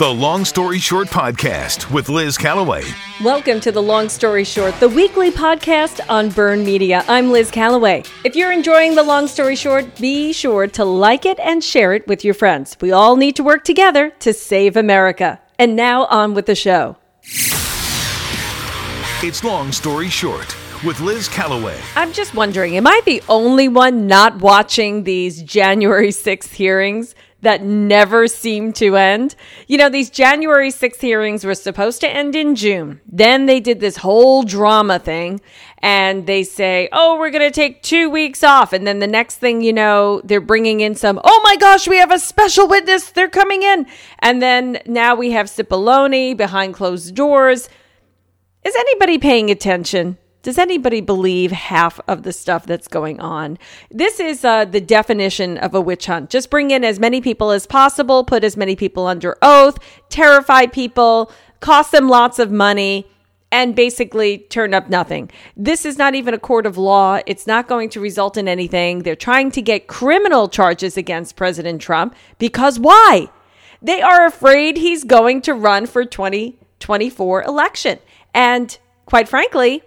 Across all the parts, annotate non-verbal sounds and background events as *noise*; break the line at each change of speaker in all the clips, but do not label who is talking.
The Long Story Short Podcast with Liz Callaway.
Welcome to The Long Story Short, the weekly podcast on Burn Media. I'm Liz Callaway. If you're enjoying The Long Story Short, be sure to like it and share it with your friends. We all need to work together to save America. And now on with the show.
It's Long Story Short with Liz Callaway.
I'm just wondering, am I the only one not watching these January 6th hearings? That never seemed to end. You know, these January 6th hearings were supposed to end in June. Then they did this whole drama thing and they say, oh, we're going to take two weeks off. And then the next thing you know, they're bringing in some, oh my gosh, we have a special witness. They're coming in. And then now we have Cipollone behind closed doors. Is anybody paying attention? Does anybody believe half of the stuff that's going on? This is uh, the definition of a witch hunt. Just bring in as many people as possible, put as many people under oath, terrify people, cost them lots of money, and basically turn up nothing. This is not even a court of law. It's not going to result in anything. They're trying to get criminal charges against President Trump because why? They are afraid he's going to run for 2024 election. And quite frankly,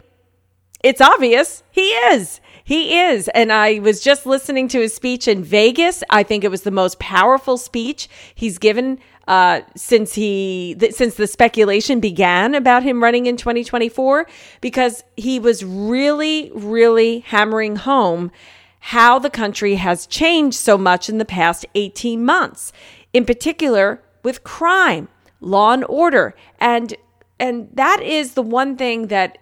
it's obvious he is. He is. And I was just listening to his speech in Vegas. I think it was the most powerful speech he's given uh, since he th- since the speculation began about him running in 2024 because he was really really hammering home how the country has changed so much in the past 18 months in particular with crime law and order and and that is the one thing that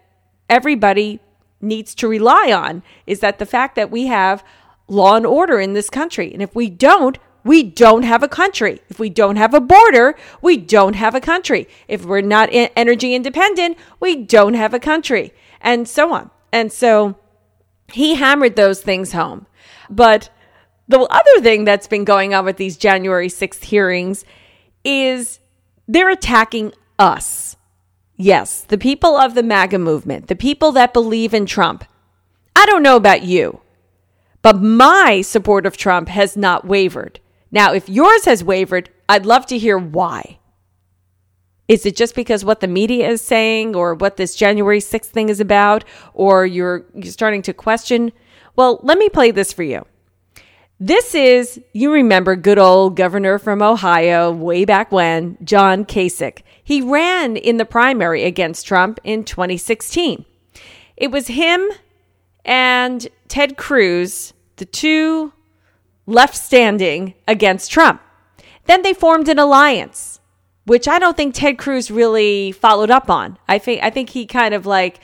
everybody needs to rely on is that the fact that we have law and order in this country. And if we don't, we don't have a country. If we don't have a border, we don't have a country. If we're not energy independent, we don't have a country, and so on. And so he hammered those things home. But the other thing that's been going on with these January 6th hearings is they're attacking us. Yes, the people of the MAGA movement, the people that believe in Trump. I don't know about you, but my support of Trump has not wavered. Now, if yours has wavered, I'd love to hear why. Is it just because what the media is saying or what this January 6th thing is about or you're, you're starting to question? Well, let me play this for you. This is, you remember, good old governor from Ohio way back when, John Kasich. He ran in the primary against Trump in 2016. It was him and Ted Cruz, the two left standing against Trump. Then they formed an alliance, which I don't think Ted Cruz really followed up on. I think I think he kind of like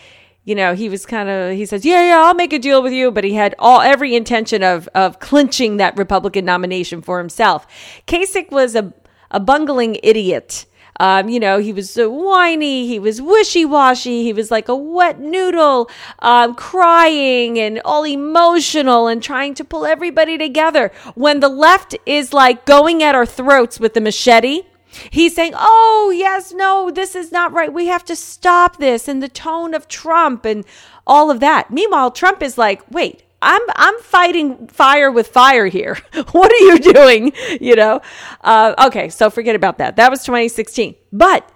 you know, he was kind of he says, "Yeah, yeah, I'll make a deal with you," but he had all every intention of of clinching that Republican nomination for himself. Kasich was a a bungling idiot. Um, you know, he was so whiny, he was wishy washy, he was like a wet noodle, um, crying and all emotional and trying to pull everybody together. When the left is like going at our throats with the machete, He's saying, oh, yes, no, this is not right. We have to stop this in the tone of Trump and all of that. Meanwhile, Trump is like, wait, I'm I'm fighting fire with fire here. *laughs* what are you doing? You know. Uh, okay, so forget about that. That was 2016. But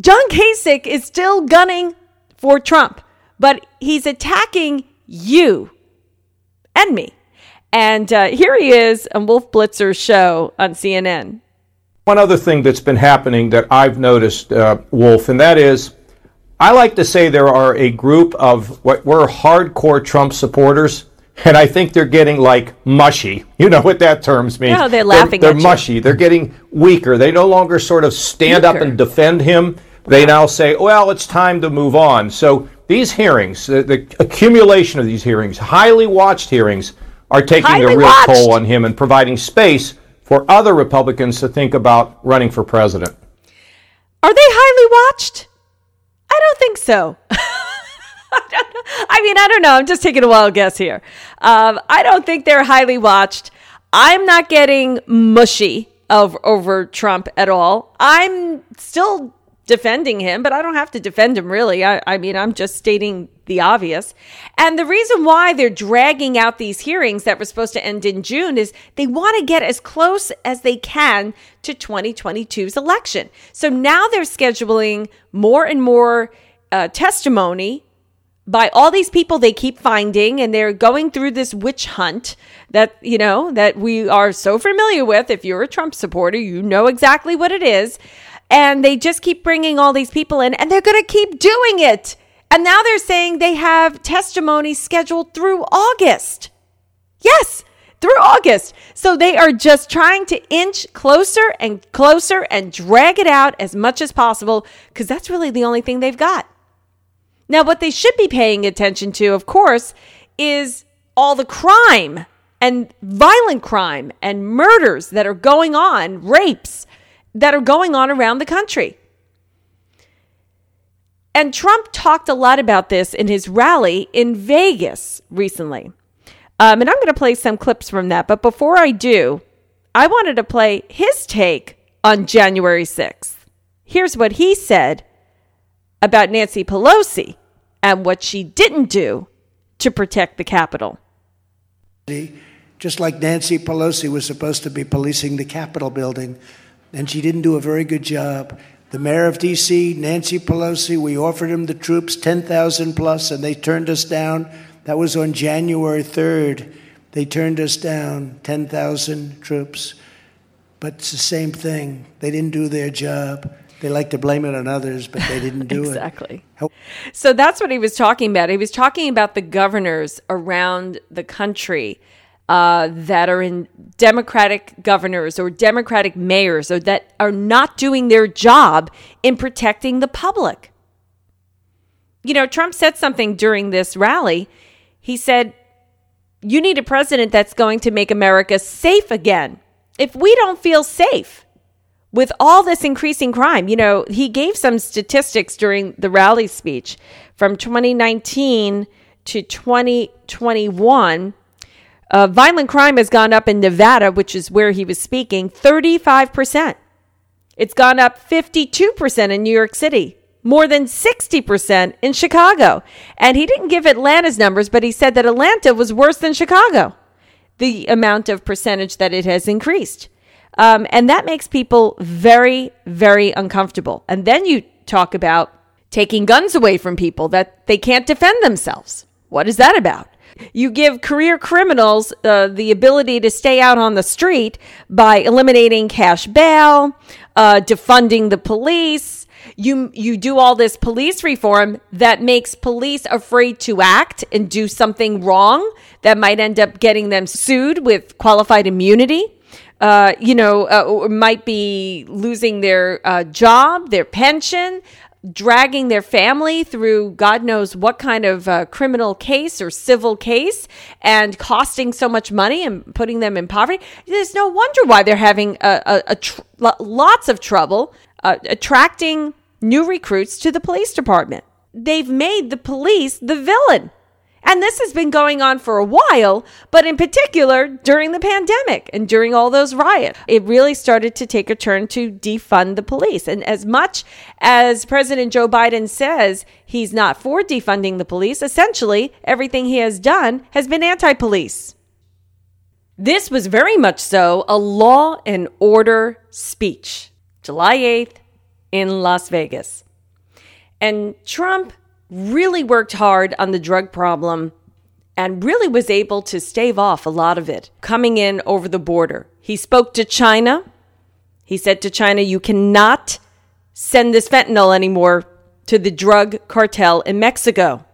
John Kasich is still gunning for Trump, but he's attacking you and me. And uh, here he is on Wolf Blitzer's show on CNN
one other thing that's been happening that I've noticed, uh, Wolf, and that is I like to say there are a group of what were hardcore Trump supporters, and I think they're getting like mushy. You know what that term means?
No, they're laughing.
They're, they're mushy. You. They're getting weaker. They no longer sort of stand weaker. up and defend him. They now say, well, it's time to move on. So these hearings, the, the accumulation of these hearings, highly watched hearings, are taking
highly
a real
watched.
toll on him and providing space for other Republicans to think about running for president.
Are they highly watched? I don't think so. *laughs* I, mean, I don't know. I'm just taking a wild guess here. Um, I don't think they're highly watched. I'm not getting mushy over, over Trump at all. I'm still defending him, but I don't have to defend him really. I, I, mean, I'm just stating the obvious. And the reason why they're dragging out these hearings that were supposed to end in June is they want to get as close as they can to 2022's election. So now they're scheduling more and more uh, testimony by all these people they keep finding and they're going through this witch hunt that you know that we are so familiar with if you're a Trump supporter you know exactly what it is and they just keep bringing all these people in and they're going to keep doing it and now they're saying they have testimony scheduled through August yes through August. So they are just trying to inch closer and closer and drag it out as much as possible because that's really the only thing they've got. Now, what they should be paying attention to, of course, is all the crime and violent crime and murders that are going on, rapes that are going on around the country. And Trump talked a lot about this in his rally in Vegas recently. Um, and I'm going to play some clips from that. But before I do, I wanted to play his take on January 6th. Here's what he said about Nancy Pelosi and what she didn't do to protect the Capitol.
Just like Nancy Pelosi was supposed to be policing the Capitol building, and she didn't do a very good job. The mayor of D.C., Nancy Pelosi, we offered him the troops, 10,000 plus, and they turned us down. That was on January 3rd. They turned us down, 10,000 troops. But it's the same thing. They didn't do their job. They like to blame it on others, but they didn't do
exactly. *laughs* it. Exactly. So that's what he was talking about. He was talking about the governors around the country uh, that are in Democratic governors or Democratic mayors or that are not doing their job in protecting the public. You know, Trump said something during this rally. He said, You need a president that's going to make America safe again. If we don't feel safe, with all this increasing crime, you know, he gave some statistics during the rally speech from 2019 to 2021. Uh, violent crime has gone up in Nevada, which is where he was speaking, 35%. It's gone up 52% in New York City, more than 60% in Chicago. And he didn't give Atlanta's numbers, but he said that Atlanta was worse than Chicago, the amount of percentage that it has increased. Um, and that makes people very, very uncomfortable. And then you talk about taking guns away from people that they can't defend themselves. What is that about? You give career criminals uh, the ability to stay out on the street by eliminating cash bail, uh, defunding the police. You you do all this police reform that makes police afraid to act and do something wrong that might end up getting them sued with qualified immunity uh, you know, uh, might be losing their uh, job, their pension, dragging their family through God knows what kind of uh, criminal case or civil case and costing so much money and putting them in poverty. There's no wonder why they're having a, a, a tr- lots of trouble uh, attracting new recruits to the police department. They've made the police the villain. And this has been going on for a while, but in particular during the pandemic and during all those riots, it really started to take a turn to defund the police. And as much as President Joe Biden says he's not for defunding the police, essentially everything he has done has been anti police. This was very much so a law and order speech, July 8th in Las Vegas. And Trump really worked hard on the drug problem and really was able to stave off a lot of it coming in over the border. He spoke to China. He said to China, You cannot send this fentanyl anymore to the drug cartel in Mexico.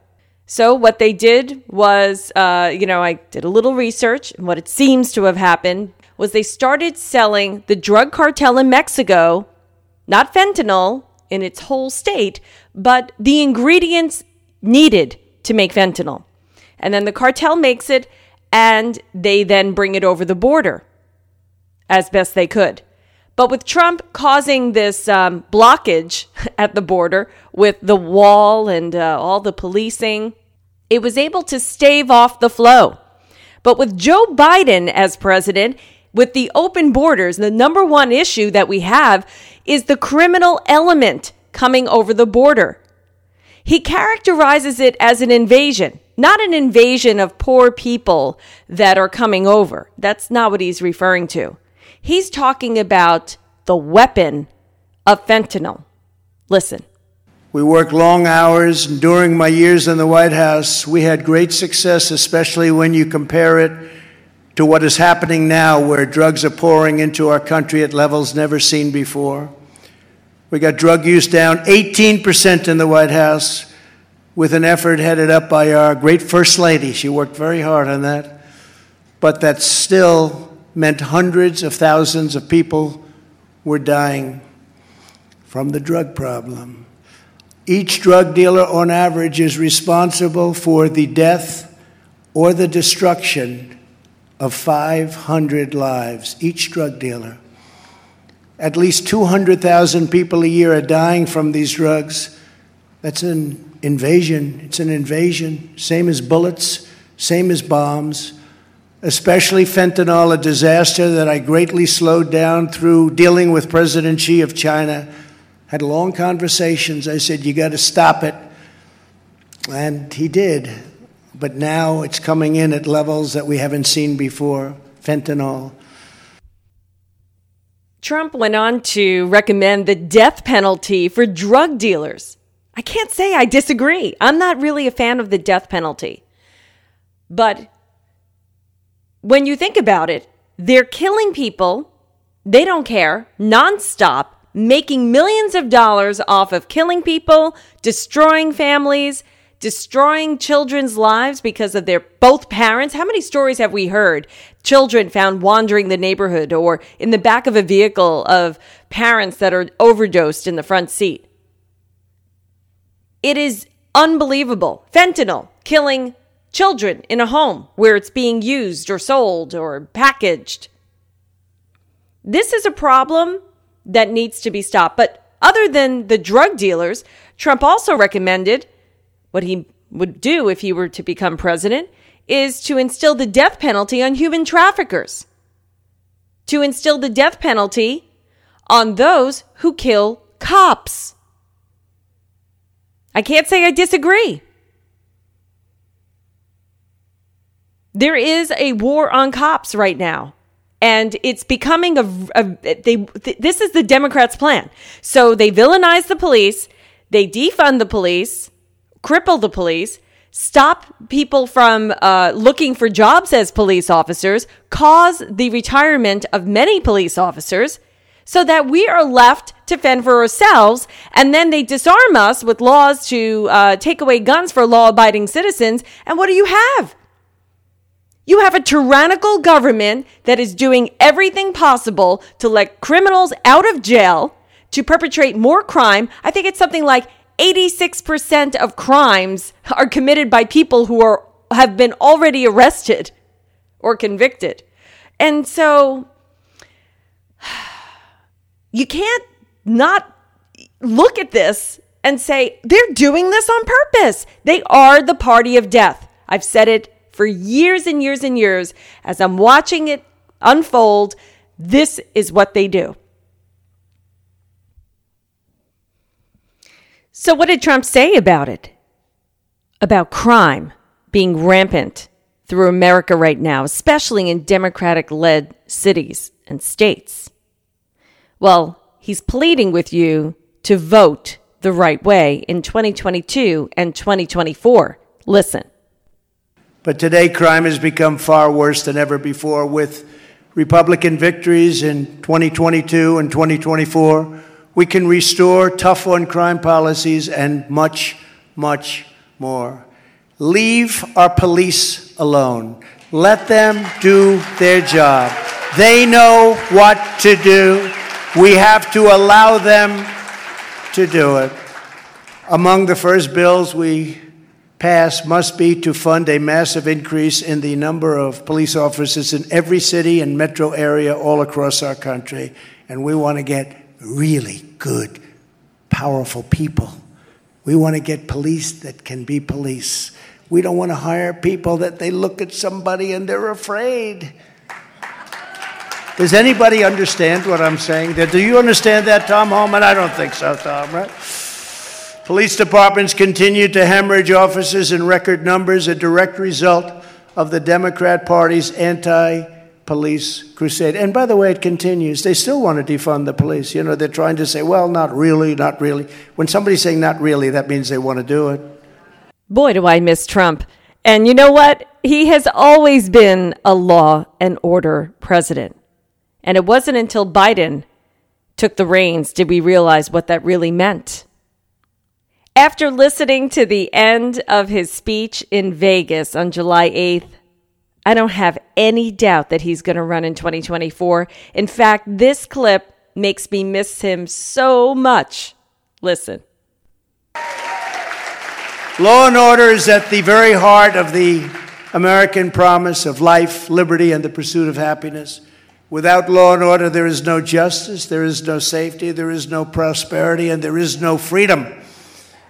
So, what they did was, uh, you know, I did a little research, and what it seems to have happened was they started selling the drug cartel in Mexico, not fentanyl in its whole state, but the ingredients needed to make fentanyl. And then the cartel makes it and they then bring it over the border as best they could. But with Trump causing this um, blockage *laughs* at the border with the wall and uh, all the policing, it was able to stave off the flow. But with Joe Biden as president, with the open borders, the number one issue that we have is the criminal element coming over the border. He characterizes it as an invasion, not an invasion of poor people that are coming over. That's not what he's referring to. He's talking about the weapon of fentanyl. Listen.
We worked long hours, and during my years in the White House, we had great success, especially when you compare it to what is happening now, where drugs are pouring into our country at levels never seen before. We got drug use down 18% in the White House with an effort headed up by our great First Lady. She worked very hard on that. But that still meant hundreds of thousands of people were dying from the drug problem. Each drug dealer, on average, is responsible for the death or the destruction of 500 lives, each drug dealer. At least 200,000 people a year are dying from these drugs. That's an invasion. It's an invasion, same as bullets, same as bombs, especially fentanyl, a disaster that I greatly slowed down through dealing with President Xi of China. Had long conversations. I said, You got to stop it. And he did but now it's coming in at levels that we haven't seen before fentanyl.
Trump went on to recommend the death penalty for drug dealers. I can't say I disagree. I'm not really a fan of the death penalty. But when you think about it, they're killing people, they don't care, nonstop, making millions of dollars off of killing people, destroying families, destroying children's lives because of their both parents. How many stories have we heard? Children found wandering the neighborhood or in the back of a vehicle of parents that are overdosed in the front seat. It is unbelievable. Fentanyl killing children in a home where it's being used or sold or packaged. This is a problem that needs to be stopped. But other than the drug dealers, Trump also recommended what he would do if he were to become president is to instill the death penalty on human traffickers, to instill the death penalty on those who kill cops. I can't say I disagree. There is a war on cops right now. And it's becoming a, a they. This is the Democrats' plan. So they villainize the police, they defund the police, cripple the police, stop people from uh, looking for jobs as police officers, cause the retirement of many police officers, so that we are left to fend for ourselves. And then they disarm us with laws to uh, take away guns for law abiding citizens. And what do you have? You have a tyrannical government that is doing everything possible to let criminals out of jail, to perpetrate more crime. I think it's something like 86% of crimes are committed by people who are have been already arrested or convicted. And so *sighs* you can't not look at this and say they're doing this on purpose. They are the party of death. I've said it for years and years and years as I'm watching it unfold. This is what they do. So, what did Trump say about it? About crime being rampant through America right now, especially in Democratic led cities and states? Well, he's pleading with you to vote the right way in 2022 and 2024. Listen.
But today, crime has become far worse than ever before with Republican victories in 2022 and 2024 we can restore tough on crime policies and much, much more. Leave our police alone. Let them do their job. They know what to do. We have to allow them to do it. Among the first bills we pass must be to fund a massive increase in the number of police officers in every city and metro area all across our country. And we want to get really good, powerful people. We want to get police that can be police. We don't want to hire people that they look at somebody and they're afraid. Does anybody understand what I'm saying? Do you understand that, Tom Homan? I don't think so, Tom, right? Police departments continue to hemorrhage officers in record numbers, a direct result of the Democrat Party's anti police crusade. And by the way, it continues. They still want to defund the police. You know, they're trying to say, well, not really, not really. When somebody's saying not really, that means they want to do it.
Boy, do I miss Trump. And you know what? He has always been a law and order president. And it wasn't until Biden took the reins did we realize what that really meant. After listening to the end of his speech in Vegas on July 8th, I don't have any doubt that he's going to run in 2024. In fact, this clip makes me miss him so much. Listen.
Law and order is at the very heart of the American promise of life, liberty, and the pursuit of happiness. Without law and order, there is no justice, there is no safety, there is no prosperity, and there is no freedom.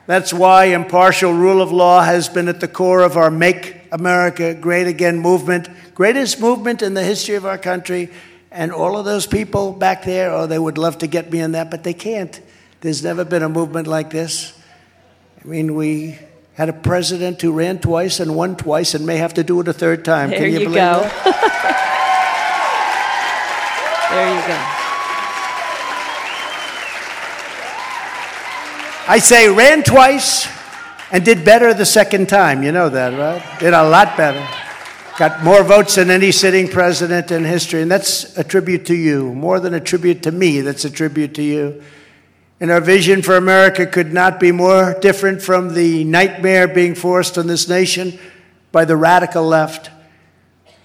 That's why impartial rule of law has been at the core of our Make America Great Again movement, greatest movement in the history of our country. And all of those people back there, oh, they would love to get me in that, but they can't. There's never been a movement like this. I mean, we had a president who ran twice and won twice and may have to do it a third time.
There
Can you,
you
believe
go.
that? *laughs*
There you go.
I say ran twice and did better the second time. You know that, right? Did a lot better. Got more votes than any sitting president in history. And that's a tribute to you, more than a tribute to me, that's a tribute to you. And our vision for America could not be more different from the nightmare being forced on this nation by the radical left.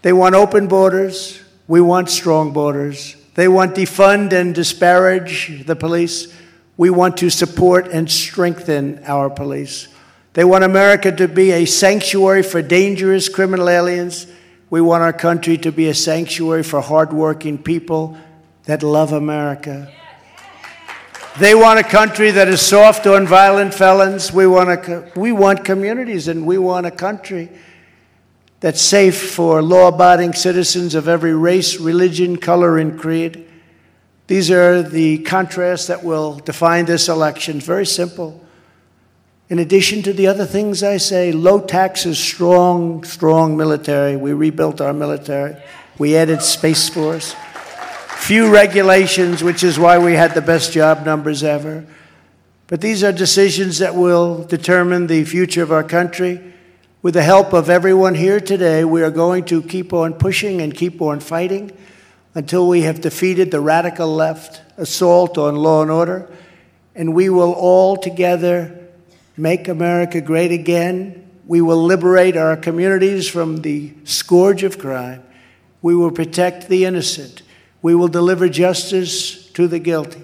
They want open borders. We want strong borders. They want defund and disparage the police. We want to support and strengthen our police. They want America to be a sanctuary for dangerous criminal aliens. We want our country to be a sanctuary for hardworking people that love America. They want a country that is soft on violent felons. We want, a, we want communities and we want a country that's safe for law abiding citizens of every race, religion, color, and creed. These are the contrasts that will define this election. Very simple. In addition to the other things I say, low taxes, strong, strong military. We rebuilt our military. We added Space Force. Few regulations, which is why we had the best job numbers ever. But these are decisions that will determine the future of our country. With the help of everyone here today, we are going to keep on pushing and keep on fighting until we have defeated the radical left assault on law and order. And we will all together make America great again. We will liberate our communities from the scourge of crime. We will protect the innocent. We will deliver justice to the guilty.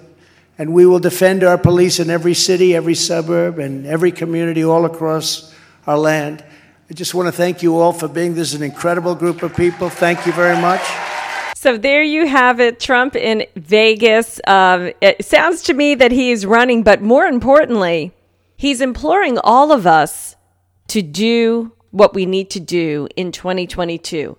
And we will defend our police in every city, every suburb, and every community all across our land. I just want to thank you all for being this is an incredible group of people. Thank you very much.
So there you have it, Trump in Vegas. Um, it sounds to me that he is running, but more importantly, he's imploring all of us to do what we need to do in 2022.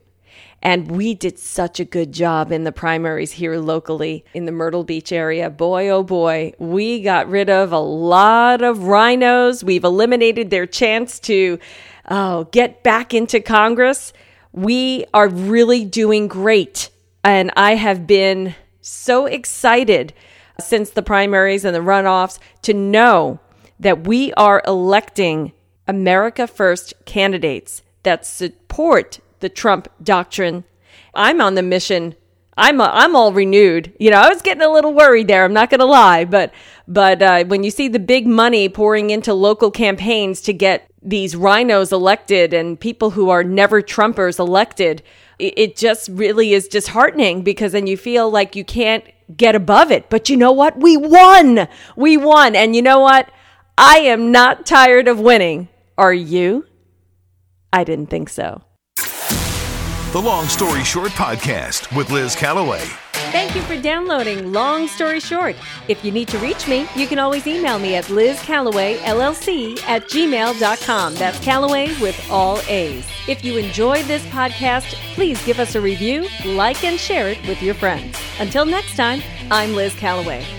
And we did such a good job in the primaries here locally in the Myrtle Beach area. Boy, oh boy, we got rid of a lot of RINOs. We've eliminated their chance to oh, get back into Congress. We are really doing great. And I have been so excited since the primaries and the runoffs to know that we are electing America First candidates that support the Trump doctrine. I'm on the mission. I'm I'm all renewed. You know, I was getting a little worried there. I'm not going to lie, but but uh, when you see the big money pouring into local campaigns to get these RINOs elected and people who are never Trumpers elected, it, it just really is disheartening because then you feel like you can't get above it. But you know what? We won. We won, and you know what? I am not tired of winning. Are you? I didn't think so.
The Long Story Short Podcast with Liz Callaway.
Thank you for downloading Long Story Short. If you need to reach me, you can always email me at lizcallawayllc at gmail.com. That's Callaway with all A's. If you enjoyed this podcast, please give us a review, like, and share it with your friends. Until next time, I'm Liz Callaway.